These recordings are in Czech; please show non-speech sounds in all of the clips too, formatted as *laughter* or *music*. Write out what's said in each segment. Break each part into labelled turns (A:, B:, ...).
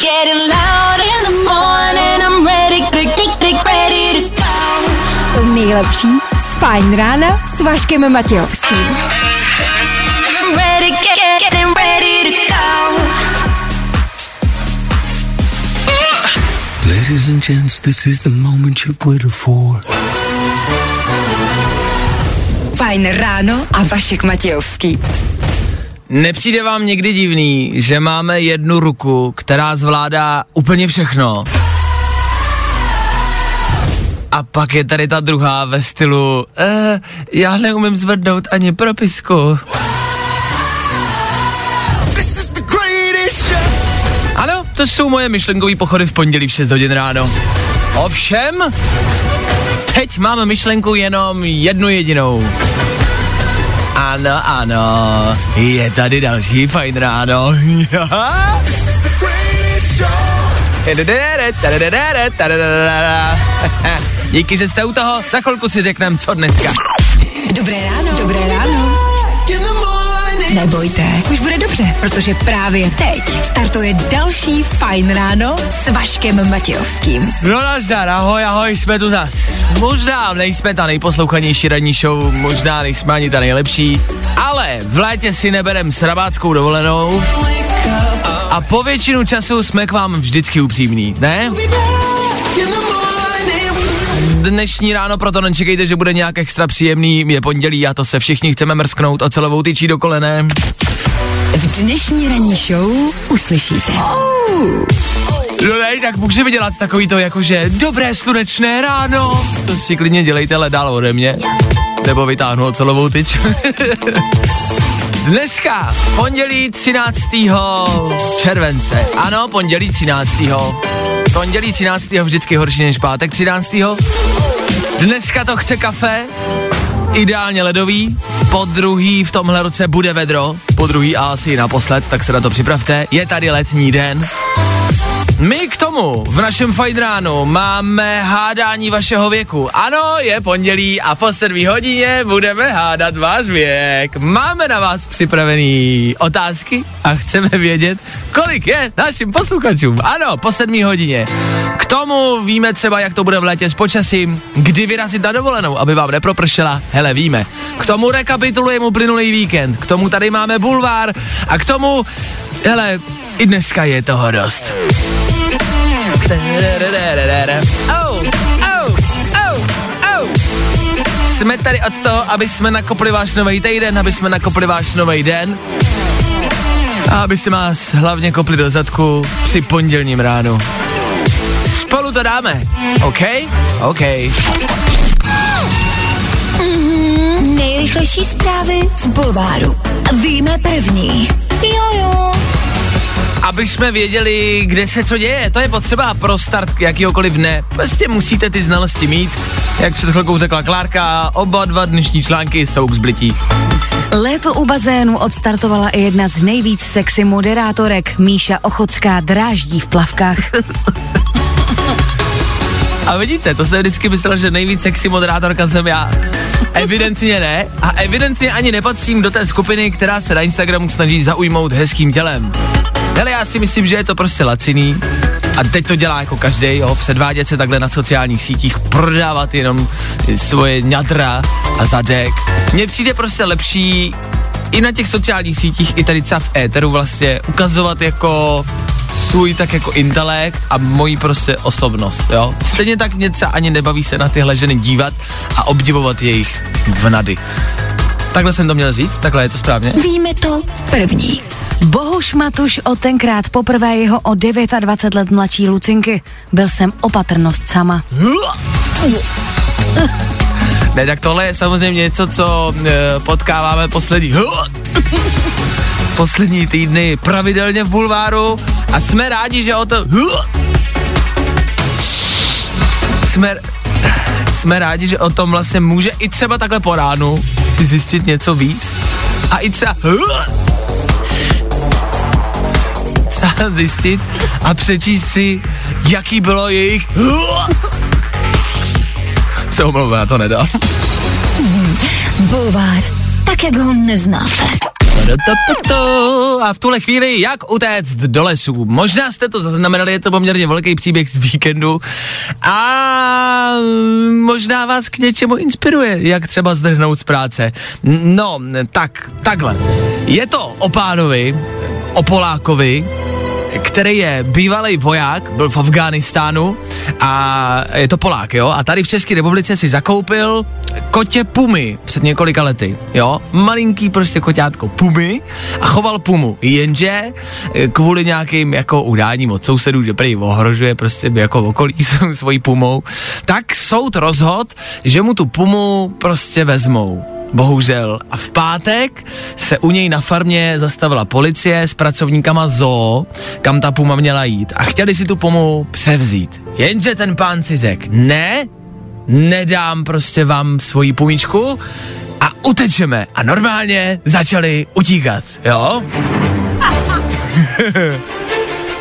A: Getting loud in the morning, I'm ready, ready, ready to go.
B: To nejlepší z Fajn rána s Vaškem Matějovským.
A: I'm ready, get, get, getting ready to go.
C: Ladies and gents, this is the moment you've waited for.
B: Fajn ráno a Vašek Matějovský.
D: Nepřijde vám někdy divný, že máme jednu ruku, která zvládá úplně všechno? A pak je tady ta druhá ve stylu, eh, já neumím zvednout ani propisku. Ano, to jsou moje myšlenkové pochody v pondělí v 6 hodin ráno. Ovšem, teď mám myšlenku jenom jednu jedinou. Ano, ano, je tady další fajn ráno. *laughs* Díky, že jste u toho, za chvilku si řekneme, co dneska.
B: Dobré ráno. Dobré ráno. Nebojte, už bude dobře, protože právě teď startuje další Fajn ráno s Vaškem Matějovským.
D: No nazdar, ahoj, ahoj, jsme tu zas. Možná nejsme ta nejposlouchanější ranní show, možná nejsme ani ta nejlepší, ale v létě si neberem s rabáckou dovolenou a po většinu času jsme k vám vždycky upřímní, ne? Dnešní ráno proto nečekejte, že bude nějak extra příjemný, je pondělí a to se všichni chceme mrsknout a celovou tyčí do kolene.
B: V dnešní ranní show uslyšíte.
D: No ne, tak můžeme dělat takový to jakože dobré slunečné ráno. To si klidně dělejte, ale dál ode mě. Nebo vytáhnu ocelovou tyč. *laughs* Dneska, pondělí 13. července. Ano, pondělí 13. Pondělí 13. vždycky horší než pátek 13. Dneska to chce kafe, ideálně ledový, po druhý v tomhle roce bude vedro, po druhý a asi naposled, tak se na to připravte. Je tady letní den. My k tomu v našem fajn ránu máme hádání vašeho věku. Ano, je pondělí a po sedmí hodině budeme hádat váš věk. Máme na vás připravený otázky a chceme vědět, kolik je našim posluchačům. Ano, po sedmí hodině. K tomu víme třeba, jak to bude v létě s počasím, kdy vyrazit na dovolenou, aby vám nepropršela. Hele, víme. K tomu rekapitulujeme uplynulý víkend. K tomu tady máme bulvár a k tomu, hele, i dneska je toho dost. Oh, oh, oh, oh. Jsme tady od toho, aby jsme nakopli váš nový týden, aby jsme nakopli váš nový den a aby se vás hlavně kopli do zadku při pondělním ránu. Spolu to dáme, OK? OK.
B: Nejrychlejší zprávy z Bulváru. Víme první. Jojo.
D: Aby jsme věděli, kde se co děje, to je potřeba pro start jakýhokoliv dne. Prostě musíte ty znalosti mít. Jak před chvilkou řekla Klárka, oba dva dnešní články jsou k zblití.
B: Léto u bazénu odstartovala i jedna z nejvíc sexy moderátorek. Míša Ochocká dráždí v plavkách.
D: A vidíte, to jsem vždycky myslel, že nejvíc sexy moderátorka jsem já. Evidentně ne a evidentně ani nepatřím do té skupiny, která se na Instagramu snaží zaujmout hezkým tělem. Hele, já si myslím, že je to prostě laciný a teď to dělá jako každý, jo, předvádět se takhle na sociálních sítích, prodávat jenom svoje ňadra a zadek. Mně přijde prostě lepší i na těch sociálních sítích, i tady třeba v éteru vlastně ukazovat jako svůj tak jako intelekt a moji prostě osobnost, jo. Stejně tak mě třeba ani nebaví se na tyhle ženy dívat a obdivovat jejich vnady. Takhle jsem to měl říct, takhle je to správně.
B: Víme to první. Bohuš Matuš od tenkrát poprvé jeho o 29 let mladší Lucinky. Byl jsem opatrnost sama.
D: Ne, tak tohle je samozřejmě něco, co e, potkáváme poslední poslední týdny pravidelně v bulváru a jsme rádi, že o to jsme, jsme rádi, že o tom vlastně může i třeba takhle po ránu si zjistit něco víc a i třeba třeba zjistit a přečíst si, jaký bylo jejich se omlouvám, já to nedám.
B: Bulvár, tak jak ho neznáte.
D: A v tuhle chvíli, jak utéct do lesů. Možná jste to zaznamenali, je to poměrně velký příběh z víkendu a možná vás k něčemu inspiruje, jak třeba zdrhnout z práce. No, tak, takhle. Je to o pánovi, o Polákovi, který je bývalý voják, byl v Afghánistánu a je to Polák, jo, a tady v České republice si zakoupil kotě pumy před několika lety, jo, malinký prostě koťátko pumy a choval pumu, jenže eh, kvůli nějakým jako udáním od sousedů, že prý ohrožuje prostě jako okolí *laughs* svojí pumou, tak soud rozhod, že mu tu pumu prostě vezmou bohužel. A v pátek se u něj na farmě zastavila policie s pracovníkama zoo, kam ta puma měla jít a chtěli si tu pumu převzít. Jenže ten pán si řekl, ne, nedám prostě vám svoji pumičku a utečeme. A normálně začali utíkat, jo? *laughs*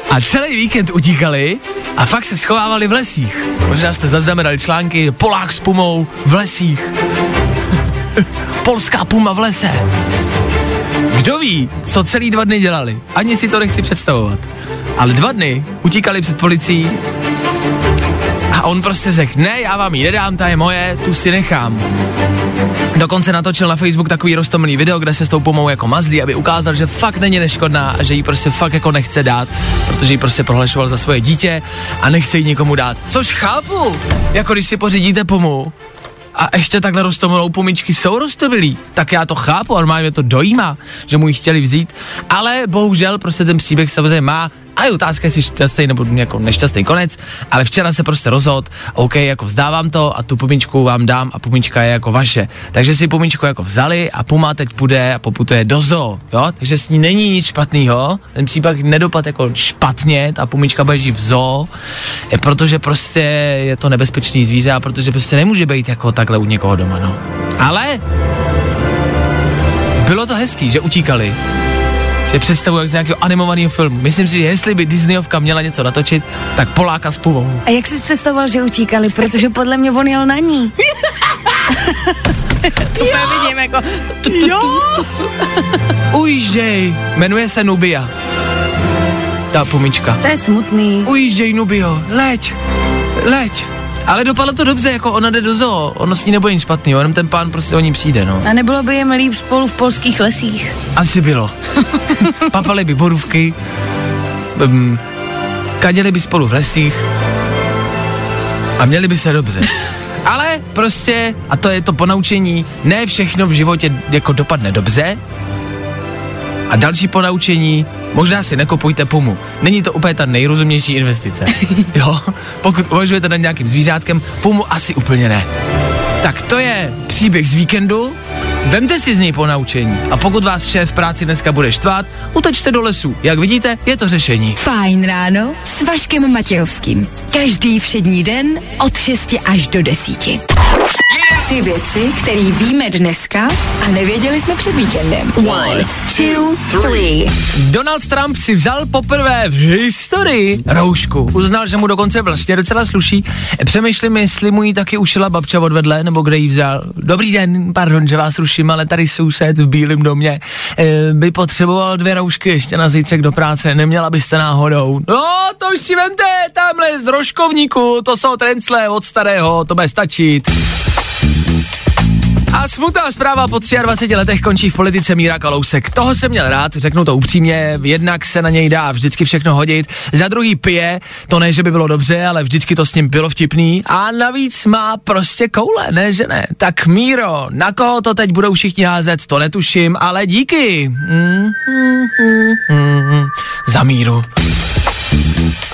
D: A celý víkend utíkali a fakt se schovávali v lesích. Možná jste zaznamenali články Polák s pumou v lesích. *laughs* Polská puma v lese. Kdo ví, co celý dva dny dělali? Ani si to nechci představovat. Ale dva dny utíkali před policií a on prostě řekl, ne, já vám ji nedám, ta je moje, tu si nechám. Dokonce natočil na Facebook takový roztomilý video, kde se s tou pomou jako mazlí, aby ukázal, že fakt není neškodná a že ji prostě fakt jako nechce dát, protože ji prostě prohlašoval za svoje dítě a nechce ji nikomu dát. Což chápu, jako když si pořídíte pomu a ještě takhle roztomilou pumičky. Jsou roztomilý, tak já to chápu, normálně mě to dojímá, že mu ji chtěli vzít, ale bohužel prostě ten příběh samozřejmě má a je otázka, jestli šťastný nebo jako nešťastný konec, ale včera se prostě rozhod, OK, jako vzdávám to a tu pumičku vám dám a pumička je jako vaše. Takže si pumičku jako vzali a puma teď půjde a poputuje do zoo, jo, takže s ní není nic špatného, ten případ nedopad jako špatně, ta pumička žít v zoo, je protože prostě je to nebezpečný zvíře a protože prostě nemůže být jako takhle u někoho doma, no. Ale bylo to hezký, že utíkali, si představuji jak z nějakého animovaného filmu. Myslím si, že jestli by Disneyovka měla něco natočit, tak Poláka s pumou.
B: A jak jsi představoval, že utíkali? Protože podle mě on jel na ní. *laughs* úplně vidím jako...
D: Jo! Ujížděj, jmenuje se Nubia. Ta pumička.
B: To je smutný.
D: Ujížděj, Nubio, leď, leď. Ale dopadlo to dobře, jako ona jde do zoo, ono s ní nebude nic špatný, jenom ten pán prostě o ní přijde, no.
B: A nebylo by jim líp spolu v polských lesích?
D: Asi bylo. *laughs* Papali by borůvky, um, kaděli by spolu v lesích a měli by se dobře. *laughs* Ale prostě, a to je to ponaučení, ne všechno v životě jako dopadne dobře. A další ponaučení, možná si nekupujte pumu. Není to úplně ta nejrozumnější investice. *laughs* jo, pokud uvažujete nad nějakým zvířátkem, pumu asi úplně ne. Tak to je příběh z víkendu. Vemte si z něj ponaučení a pokud vás šéf v práci dneska bude štvát, utečte do lesu. Jak vidíte, je to řešení.
E: Fajn ráno s Vaškem Matějovským. Každý všední den od 6 až do 10. Tři věci, které víme dneska a nevěděli jsme před víkendem. One, two, three.
D: Donald Trump si vzal poprvé v historii roušku. Uznal, že mu dokonce vlastně docela sluší. Přemýšlím, jestli mu ji taky ušila babča odvedle, nebo kde ji vzal. Dobrý den, pardon, že vás ruším, ale tady soused v Bílém domě e, by potřeboval dvě roušky ještě na zítřek do práce. Neměla byste náhodou. No, to už si vemte, tamhle z rožkovníku, to jsou trencle od starého, to bude stačit. A smutná zpráva po 23 letech končí v politice Míra Kalousek. Toho jsem měl rád, řeknu to upřímně, jednak se na něj dá vždycky všechno hodit, za druhý pije, to ne, že by bylo dobře, ale vždycky to s ním bylo vtipný a navíc má prostě koule, ne, že ne. Tak Míro, na koho to teď budou všichni házet, to netuším, ale díky. Mm, mm, mm, mm, za Míru.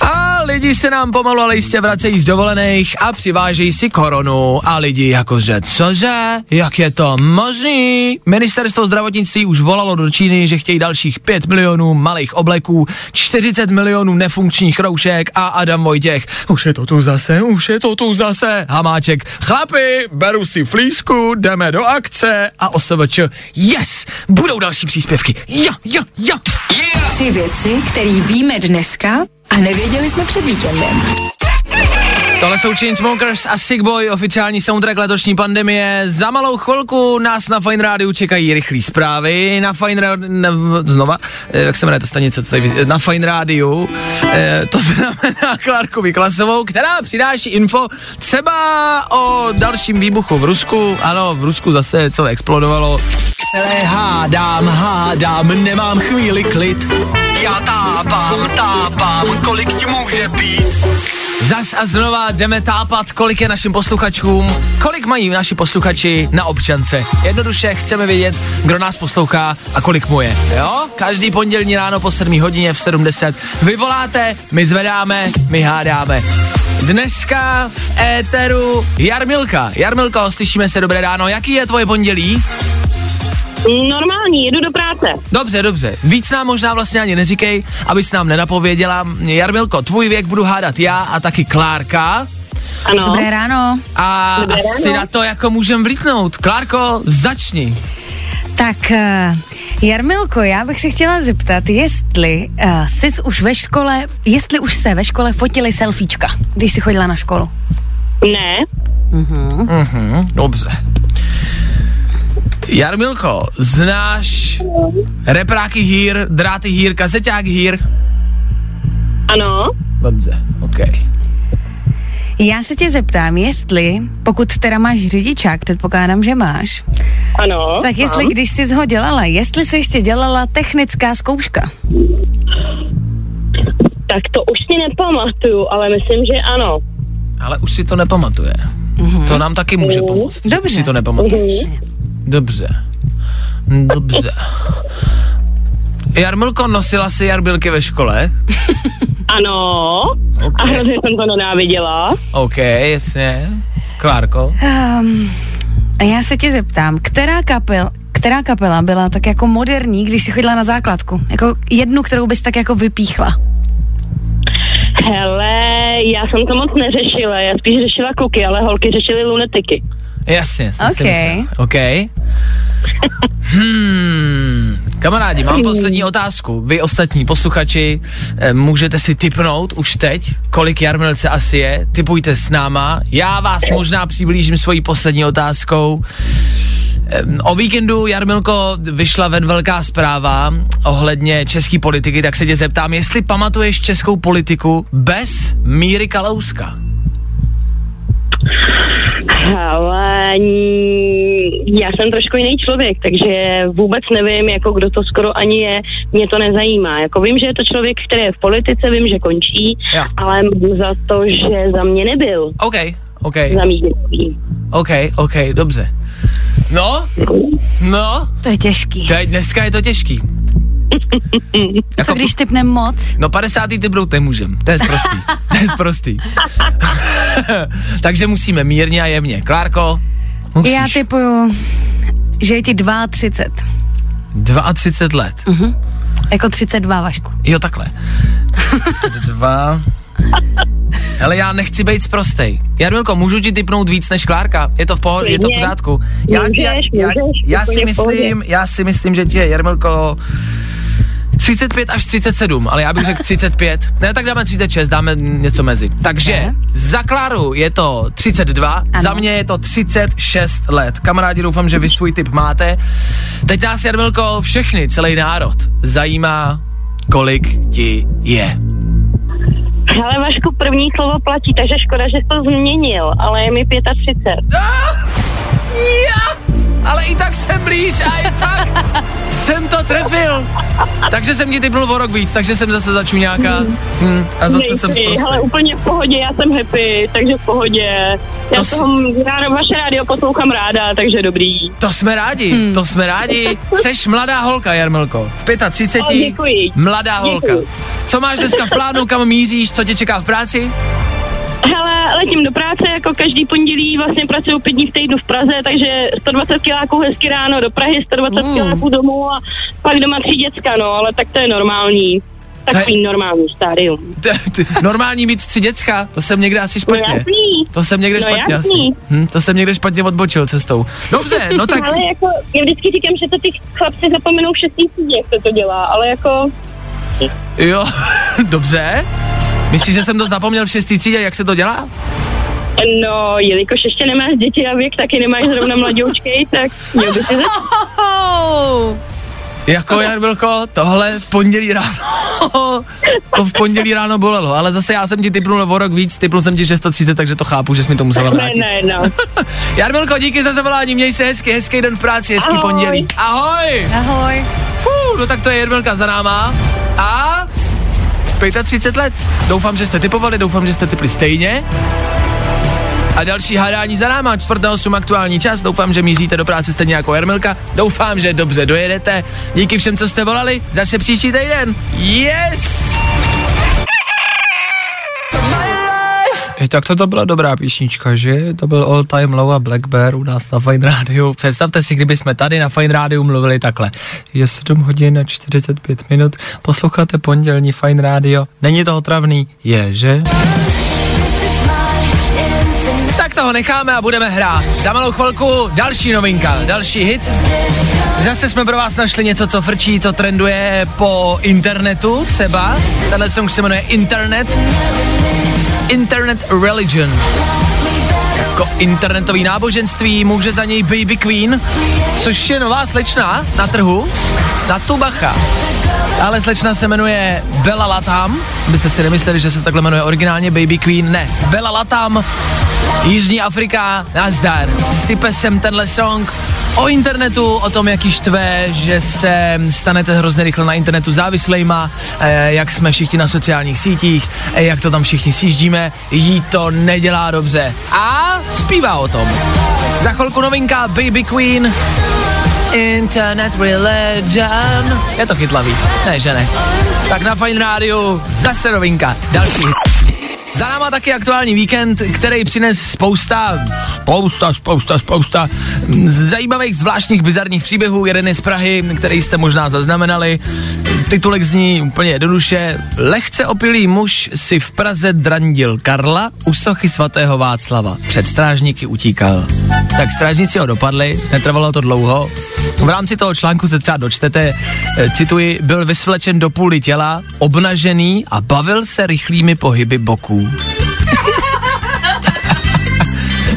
D: A lidi se nám pomalu ale jistě vracejí z dovolených a přivážejí si koronu. A lidi jakože, cože? Jak je to možný? Ministerstvo zdravotnictví už volalo do Číny, že chtějí dalších 5 milionů malých obleků, 40 milionů nefunkčních roušek a Adam Vojtěch. Už je to tu zase, už je to tu zase. Hamáček, chlapi, beru si flísku, jdeme do akce a OSVČ, yes, budou další příspěvky. Jo, jo, jo. Yeah.
E: Tři věci, které víme dneska a nevěděli jsme před víkendem.
D: Tohle jsou Chainsmokers a Sick Boy, oficiální soundtrack letošní pandemie. Za malou chvilku nás na Fine Radio čekají rychlé zprávy. Na Fine ne, znova, eh, jak se jmenuje ta stanice, co tady, na Fine Radio, eh, to znamená Klárku Miklasovou, která přináší info třeba o dalším výbuchu v Rusku. Ano, v Rusku zase co explodovalo.
C: Ale hádám, hádám, nemám chvíli klid. Já tápám, tápám, kolik ti může být.
D: Zas a znova jdeme tápat, kolik je našim posluchačům, kolik mají naši posluchači na občance. Jednoduše chceme vědět, kdo nás poslouchá a kolik mu je. Jo? Každý pondělní ráno po 7 hodině v 70 vy voláte, my zvedáme, my hádáme. Dneska v éteru Jarmilka. Jarmilko, slyšíme se dobré ráno. Jaký je tvoje pondělí?
F: Normální, jedu do práce.
D: Dobře, dobře. Víc nám možná vlastně ani neříkej, abys nám nenapověděla. Jarmilko, tvůj věk budu hádat já a taky Klárka.
F: Ano.
B: Dobré ráno.
D: A
F: Dobré
D: asi
F: ráno.
D: na to jako můžem vlítnout. Klárko, začni.
B: Tak, uh, Jarmilko, já bych se chtěla zeptat, jestli uh, jsi už ve škole, jestli už se ve škole fotili selfiečka, když jsi chodila na školu.
F: Ne,
D: Mhm, dobře. Jarmilko, znáš repráky hír, dráty hír, kazeťák hír?
F: ano,
D: Dobře, OK.
B: Já se tě zeptám, jestli, pokud teda máš řidičák, předpokládám, že máš,
F: ano.
B: tak jestli
F: mám.
B: když jsi ho dělala, jestli se ještě dělala technická zkouška.
F: Tak to už si nepamatuju, ale myslím, že ano.
D: Ale už si to nepamatuje. To nám taky může pomoct. že
B: Dobře.
D: Si to nepamatuje. Dobře. Dobře. Jarmilko, nosila si jarbilky ve škole? *laughs*
F: Ano.
D: OK.
F: A hrozně jsem to nenáviděla.
D: OK, jasně. Klárko?
B: Um, a já se tě zeptám, která kapel, která kapela byla tak jako moderní, když jsi chodila na základku? Jako jednu, kterou bys tak jako vypíchla.
F: Hele, já jsem to moc neřešila, já spíš řešila kluky, ale holky řešily lunetiky.
D: Jasně, jsem si
B: OK.
D: myslel. OK. Hmm, kamarádi, mám poslední otázku. Vy ostatní posluchači eh, můžete si typnout už teď, kolik Jarmilce asi je. Typujte s náma. Já vás možná přiblížím svojí poslední otázkou. Em, O víkendu, Jarmilko, vyšla ven velká zpráva ohledně české politiky, tak se tě zeptám, jestli pamatuješ českou politiku bez Míry Kalouska.
F: Ale já jsem trošku jiný člověk, takže vůbec nevím, jako kdo to skoro ani je, mě to nezajímá. Jako vím, že je to člověk, který je v politice, vím, že končí,
D: Jo.
F: ale za to, že za mě nebyl.
D: OK, OK,
F: Za mý dětství.
D: OK, OK, dobře. No, no,
B: To je těžký.
D: teď dneska je to těžký. *laughs*
B: Co když typnem moc?
D: No 50. typnout nemůžem, to je zprostý, *laughs* to je zprostý. *laughs* Takže musíme mírně a jemně. Klárko, musíš.
B: Já typuju, že je ti 32.
D: 32 let.
B: Jako 32, Vašku.
D: Jo, takhle. 32. Hele, já nechci být zprostej. Jarmilko, můžu ti typnout víc než Klárka? Je to v pohodě, je to v pořádku. Já,
F: Můžeš,
D: já, já,
F: můžeš,
D: já si
F: v pohodě.
D: myslím, já si myslím, že ti je Jarmilko 35 až 37, ale já bych řekl 35. Ne, tak dáme 36, dáme něco mezi. Takže
B: Ne.
D: za Kláru je to 32,
B: Ano.
D: za mě je to 36 let. Kamarádi, doufám, že vy svůj typ máte. Teď nás, Jarmilko, všechny, celý národ zajímá, kolik ti je.
F: Hele, Vašku, první slovo platí, takže škoda, že jsi to změnil, ale je mi 35.
D: Já, ale i tak jsem blíž a i tak jsem to trefil. Takže jsem ti typnul o rok víc, takže jsem zase začuňáka hm, a zase
F: Děj
D: jsem
F: si,
D: zprostý.
F: Hele, úplně v pohodě, já jsem happy, takže v pohodě. Já
D: To
F: to
D: si-
F: toho, já vaše rádio poslouchám ráda, takže dobrý.
D: To jsme rádi, to jsme rádi. Seš mladá holka, Jarmilko. V 35.
F: O, děkuji.
D: Mladá holka.
F: Děkuji.
D: Co máš dneska v plánu, kam míříš, co tě čeká v práci?
F: Letím do práce, jako každý pondělí vlastně pracuju pět dní v týdnu v Praze, takže 120 kiláků hezky ráno do Prahy, 120
B: Mm.
F: kiláků domů a pak doma tři děcka, no, ale tak to je normální. Takový normální stádium.
D: Normální mít tři děcka, to jsem někde asi
F: No
D: špatně.
F: jasný.
D: To jsem někde
F: No
D: špatně
F: jasný.
D: asi. Hm, to jsem někde špatně odbočil cestou. Dobře, no tak
F: Ale jako, já vždycky říkám, že to ty chlapci zapomenou v šestý jak se to dělá, ale jako,
D: jo, *laughs* dobře. Myslíš, že jsem to zapomněl v šestý třídě, jak se to dělá?
F: No, jelikož ještě nemáš děti a věk taky nemáš zrovna mladoučkej, tak měl by si začít. *laughs*
D: Jako Jarmilko, tohle v pondělí ráno, *laughs* to v pondělí ráno bolelo, ale zase já jsem ti typnul o rok víc, typnul jsem ti 630, takže to chápu, že jsi mi to musela
F: Ne,
D: vrátit.
F: ne, no. *laughs*
D: Jarmilko, díky za zavolání, měj se hezky, hezký den v práci, hezký
F: Ahoj.
D: pondělí. Ahoj!
B: Ahoj.
D: Fú, no tak to je Jarmilka za náma. A 35 let. Doufám, že jste typovali, doufám, že jste typli stejně. A další hádání za náma, 4.8 aktuální čas, doufám, že míříte do práce stejně jako Jarmilka, doufám, že dobře dojedete, díky všem, co jste volali, zase příští týden, yes! I tak to, to byla dobrá písnička, že? To byl All Time Low a Black Bear u nás na Fine Radio. Představte si, kdyby jsme tady na Fine Radio mluvili takhle. Je 7 hodin a 45 minut, posloucháte pondělní Fine Radio. Není to otravný? Je, že? Tak toho necháme a budeme hrát. Za malou chvilku další novinka, další hit. Zase jsme pro vás našli něco, co frčí, co trenduje po internetu třeba. Tenhle song se jmenuje Internet. Internet Religion. Jako internetový náboženství, může za něj Baby Queen, což je nová slečna na trhu, na tu bacha. Ale slečna se jmenuje Bella Latam, byste si nemysleli, že se takhle jmenuje originálně Baby Queen, ne, Bella Latam, Jižní Afrika, nazdar, sype sem tenhle song o internetu, o tom, jaký štve, že se stanete hrozně rychle na internetu závislejma, eh, jak jsme všichni na sociálních sítích, eh, jak to tam všichni sjíždíme, jí to nedělá dobře. A zpívá o tom. Za chvilku novinka Baby Queen, Internet Religion. Je to chytlavý, ne že ne. Tak na Fine Radio zase novinka, další. Za náma taky aktuální víkend, který přines spousta, spousta, spousta, spousta zajímavých, zvláštních, bizarních příběhů. Jeden je z Prahy, který jste možná zaznamenali. Titulek zní úplně jednoduše. Lehce opilý muž si v Praze drandil Karla u sochy svatého Václava. Před strážníky utíkal. Tak strážníci ho dopadli, netrvalo to dlouho. V rámci toho článku se třeba dočtete, eh, cituji, byl vysvlečen do půly těla, obnažený a bavil se rychlými pohyby boků.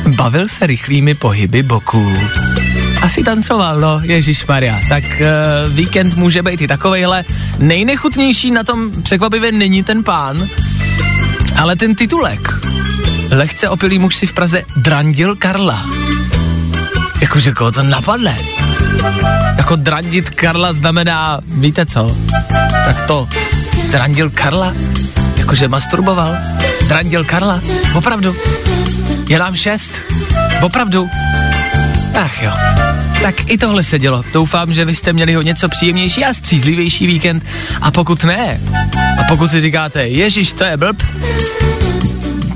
D: *laughs* bavil se rychlými pohyby boků. Asi tancoval, no, Ježíš Maria. Tak uh, víkend může být i takovejhle. Nejnechutnější na tom překvapivě není ten pán, ale ten titulek. Lehce opilý muž si v Praze drandil Karla. Jakože koho to napadne? Jako drandit Karla znamená, víte co? Tak to, drandil Karla? Jakože masturboval? Drandil Karla? Opravdu? Je nám šest? Opravdu? Ach jo. Tak i tohle se dělo. Doufám, že vy jste měli ho něco příjemnější a střízlivější víkend. A pokud ne, a pokud si říkáte, Ježíš, to je blb,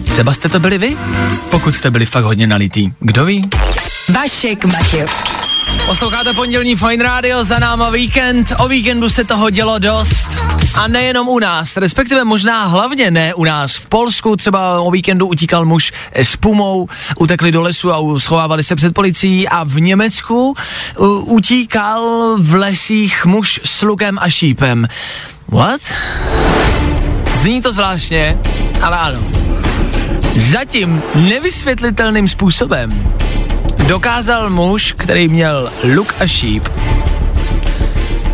D: třeba jste to byli vy? Pokud jste byli fakt hodně nalitý. Kdo ví?
E: Vašek Matějovský.
D: Posloucháte pondělní Fine Radio, za náma víkend, o víkendu se toho dělo dost. A nejenom u nás, respektive možná hlavně ne u nás. V Polsku třeba o víkendu utíkal muž s pumou, utekli do lesu a schovávali se před policií a v Německu utíkal v lesích muž s lukem a šípem. What? Zní to zvláštně, ale ano. Zatím nevysvětlitelným způsobem dokázal muž, který měl luk a šíp,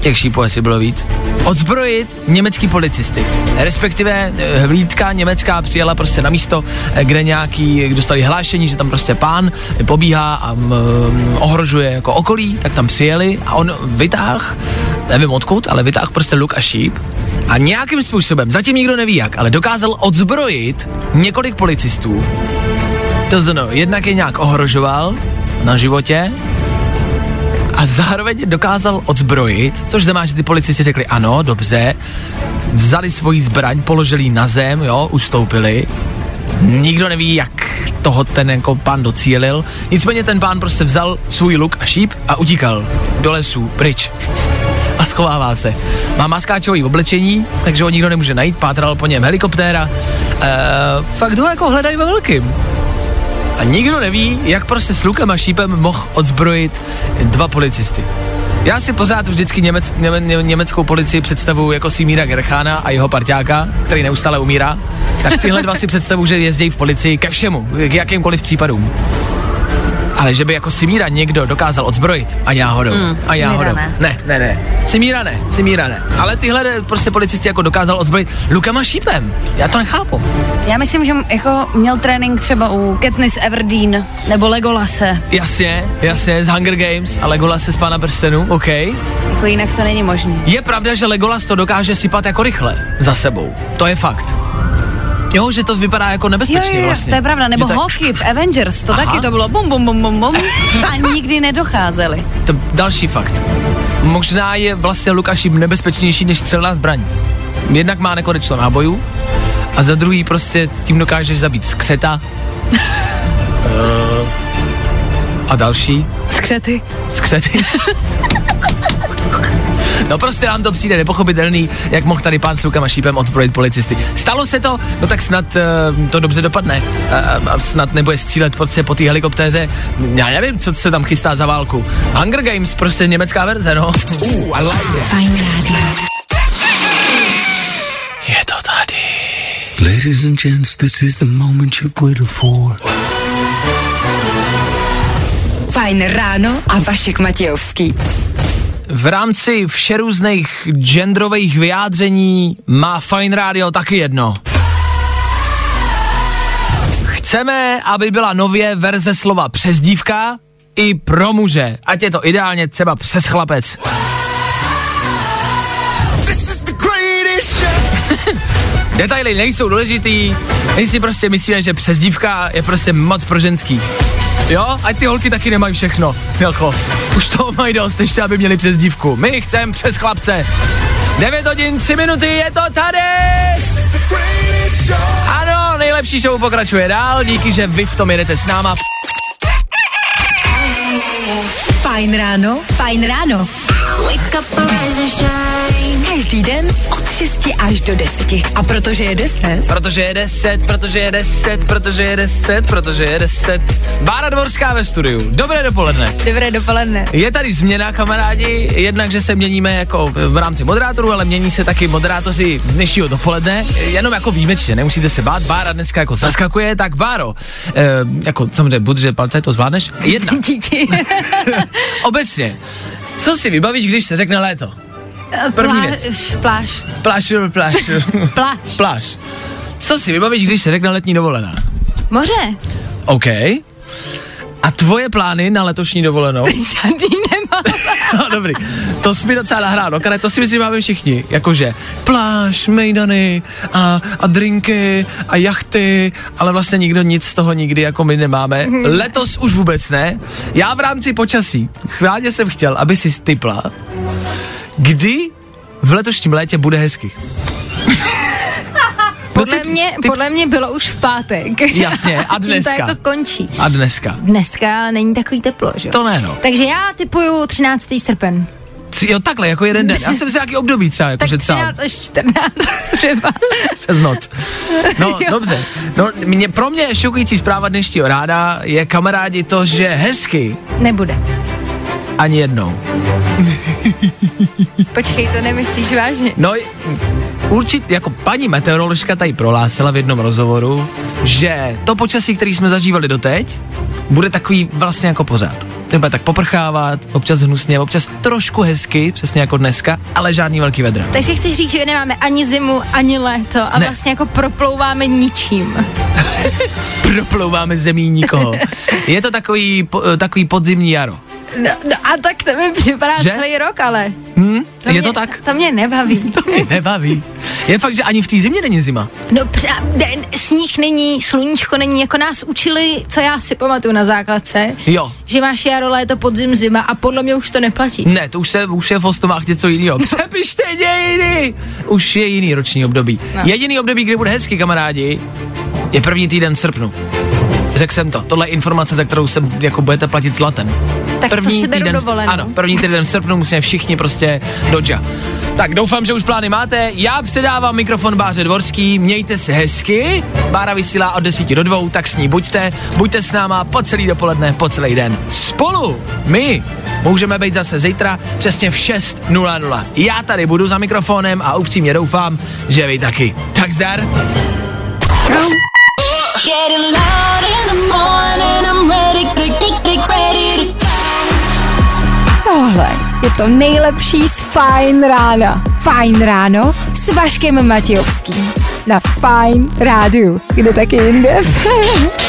D: těch šípů asi bylo víc, odzbrojit německý policisty. Respektive eh, hlídka německá přijela prostě na místo, eh, kde nějaký dostali hlášení, že tam prostě pán pobíhá a mm, ohrožuje jako okolí, tak tam přijeli a on vytáh, nevím odkud, ale vytáh prostě luk a šíp a nějakým způsobem, zatím nikdo neví jak, ale dokázal odzbrojit několik policistů. To znamená, jednak je nějak ohrožoval na životě, a zároveň dokázal odzbrojit, což znamená, že ty policisti řekli ano, dobře, vzali svoji zbraň, položili ji na zem, jo, ustoupili. Nikdo neví, jak toho ten jako pán docílil. Nicméně ten pán prostě vzal svůj luk a šíp a utíkal do lesů, pryč. A schovává se. Má maskáčový oblečení, takže ho nikdo nemůže najít, pátral po něm helikoptéra. E, fakt ho jako hledají ve velkým. A nikdo neví, jak prostě s lukem a šípem mohl odzbrojit dva policisty. Já si pořád vždycky němec, něme, ně, německou policii představuju jako Simíra Gerchána a jeho parťáka, který neustále umírá. tak tyhle dva si představu, že jezdí v policii ke všemu, k jakýmkoliv případům. Ale že by jako Simíra někdo dokázal odzbrojit, a náhodou, mm, a náhodou.
B: Simíra ne.
D: ne, ne, ne. Simíra ne, Simíra ne. Ale tyhle prostě policisti jako dokázal odzbrojit Lukama šípem. Já to nechápu.
B: Já myslím, že jako měl trénink třeba u Katniss Everdeen nebo Legolase.
D: Jasně, jasně, z Hunger Games a Legolas se z Pána prstenů, OK.
B: Jako jinak to není možný.
D: Je pravda, že Legolas to dokáže sypat jako rychle za sebou. To je fakt. Jo, že to vypadá jako
B: Jo,
D: nebezpečně
B: jo, jo,
D: vlastně.
B: to je pravda. Nebo
D: je-
B: Hawkeye v Avengers, to
D: Aha.
B: taky to bylo bum, bum, bum, bum, bum a nikdy nedocházeli.
D: To další fakt. Možná je vlastně Lukáši nebezpečnější než střelná zbraň. Jednak má nekonečno nábojů a za druhý prostě tím dokážeš zabít skřeta. *laughs* A další
B: Skřety.
D: skřety. *laughs* No prostě nám to přijde nepochopitelný, jak mohl tady pán s lukama šípem odzbrojit policisty. Stalo se to, no tak snad uh, to dobře dopadne. Uh, a snad nebude střílet prostě po té helikoptéře. Já nevím, co se tam chystá za válku. Hunger Games, prostě německá verze, no. Uh, I like it.
E: Rádio.
D: Je to tady.
C: Ladies and gents, this is the moment you've waited for.
E: Fajn ráno a Vašek Matějovský.
D: V rámci všerůzných genderových vyjádření má Fine Radio taky jedno. Chceme, aby byla nově verze slova přezdívka i pro muže. Ať je to ideálně třeba přes chlapec. *laughs* Detaily nejsou důležitý, my si prostě myslíme, že přezdívka je prostě moc pro ženský. Jo, ať ty holky taky nemají všechno. Jako, už toho mají dost, ještě aby měli přezdívku. My chceme přes chlapce. 9 hodin, 3 minuty, je to tady! Ano, nejlepší show pokračuje dál, díky, že vy v tom jedete s náma.
E: Fajn ráno, fajn ráno.
A: Wake up, rise and shine.
E: Každý den od 6 až do 10. A protože je 10,
D: Protože je 10, protože je 10, protože je 10, protože je 10. Bára Dvorská ve studiu. Dobré dopoledne.
B: Dobré dopoledne.
D: Je tady změna, kamarádi, jednak, že se měníme jako v rámci moderátorů, ale mění se taky moderátoři dnešního dopoledne, jenom jako výjimečně, nemusíte se bát, Bára dneska jako zaskakuje, tak Báro, eh, jako samozřejmě buď, že palce to zvládneš, jedna, *laughs*
B: Díky. *laughs*
D: obecně, co si vybavíš, když se řekne léto? První věc.
B: Pláž.
D: Pláž, pláž, *laughs*
B: Pláž.
D: pláž. Co si vybavíš, když se řekne letní dovolená?
B: Moře.
D: OK. A tvoje plány na letošní dovolenou? *laughs*
B: Žádný nemám. *laughs*
D: No, dobrý. To jsi mi docela nahrál, no, to si myslím, že máme všichni. Jakože pláž, mejdany a, a drinky a jachty, ale vlastně nikdo nic z toho nikdy jako my nemáme. Letos už vůbec ne. Já v rámci počasí, chválně jsem chtěl, aby si stypla, kdy v letošním létě bude hezky. *laughs*
B: Podle,
D: ty-
B: mě,
D: ty-
B: podle mě bylo už v pátek. *laughs*
D: Jasně, a
B: Tím
D: dneska.
B: to jako končí.
D: A dneska.
B: Dneska není takový teplo, že jo?
D: To ne, no.
B: Takže já typuju 13. srpen.
D: Jo, takhle, jako jeden den. Já jsem si nějaký období třeba, jako
B: Tak
D: že třeba
B: 13 až 14 *laughs* třeba.
D: přes noc. No, dobře. No, mě, pro mě šokující zpráva dnešního ráda je kamarádi to, že hezky
B: Nebude.
D: Ani jednou. *laughs*
B: Počkej, to nemyslíš vážně?
D: No, určitě, jako paní meteoroložka tady prohlásila v jednom rozhovoru, že to počasí, který jsme zažívali doteď, bude takový vlastně jako pořád. Bude tak poprchávat, občas hnusně, občas trošku hezky, přesně jako dneska, ale žádný velký vedra.
B: Takže chceš říct, že nemáme ani zimu, ani léto a
D: Ne.
B: vlastně jako proplouváme ničím. *laughs*
D: Proplouváme zemí nikoho. *laughs* Je to takový, po, takový podzimní jaro.
B: No, no a tak to mi připadá
D: Že?
B: celý rok, ale.
D: Hm?
B: To
D: je
B: mě,
D: to tak?
B: To mě nebaví. *laughs*
D: To mě nebaví. Je fakt, že ani v té zimě není zima.
B: No, pře- den, sníh není, sluníčko není, jako nás učili, co já si pamatuju na základce,
D: Jo.
B: že máš jaro, léto, podzim, zima a podle mě už to neplatí.
D: Ne, to už, se, už je v osnovách něco jiného. *laughs* Přepište dějiny! Už je jiný roční období.
B: No.
D: Jediný období, kdy bude hezky, kamarádi, je první týden v srpnu. Řekl jsem to. Tohle je informace, za kterou se jako budete platit zlatem.
B: Tak to si beru
D: týden,
B: dovolenou.
D: Ano, první týden v srpnu musíme všichni prostě do dža. Tak doufám, že už plány máte. Já předávám mikrofon Báře Dvorský. Mějte se hezky. Bára vysílá od 10 do 2, tak s ní buďte. Buďte s náma po celý dopoledne, po celý den. Spolu my můžeme být zase zítra přesně v 6.00. Já tady budu za mikrofonem a upřímně doufám, že vy taky. Tak zdar.
A: Loud in the
E: Tohle je to nejlepší z Fajn rána. Fajn ráno s Vaškem Matějovským. Na Fajn rádiu. Kde taky jinde? *laughs*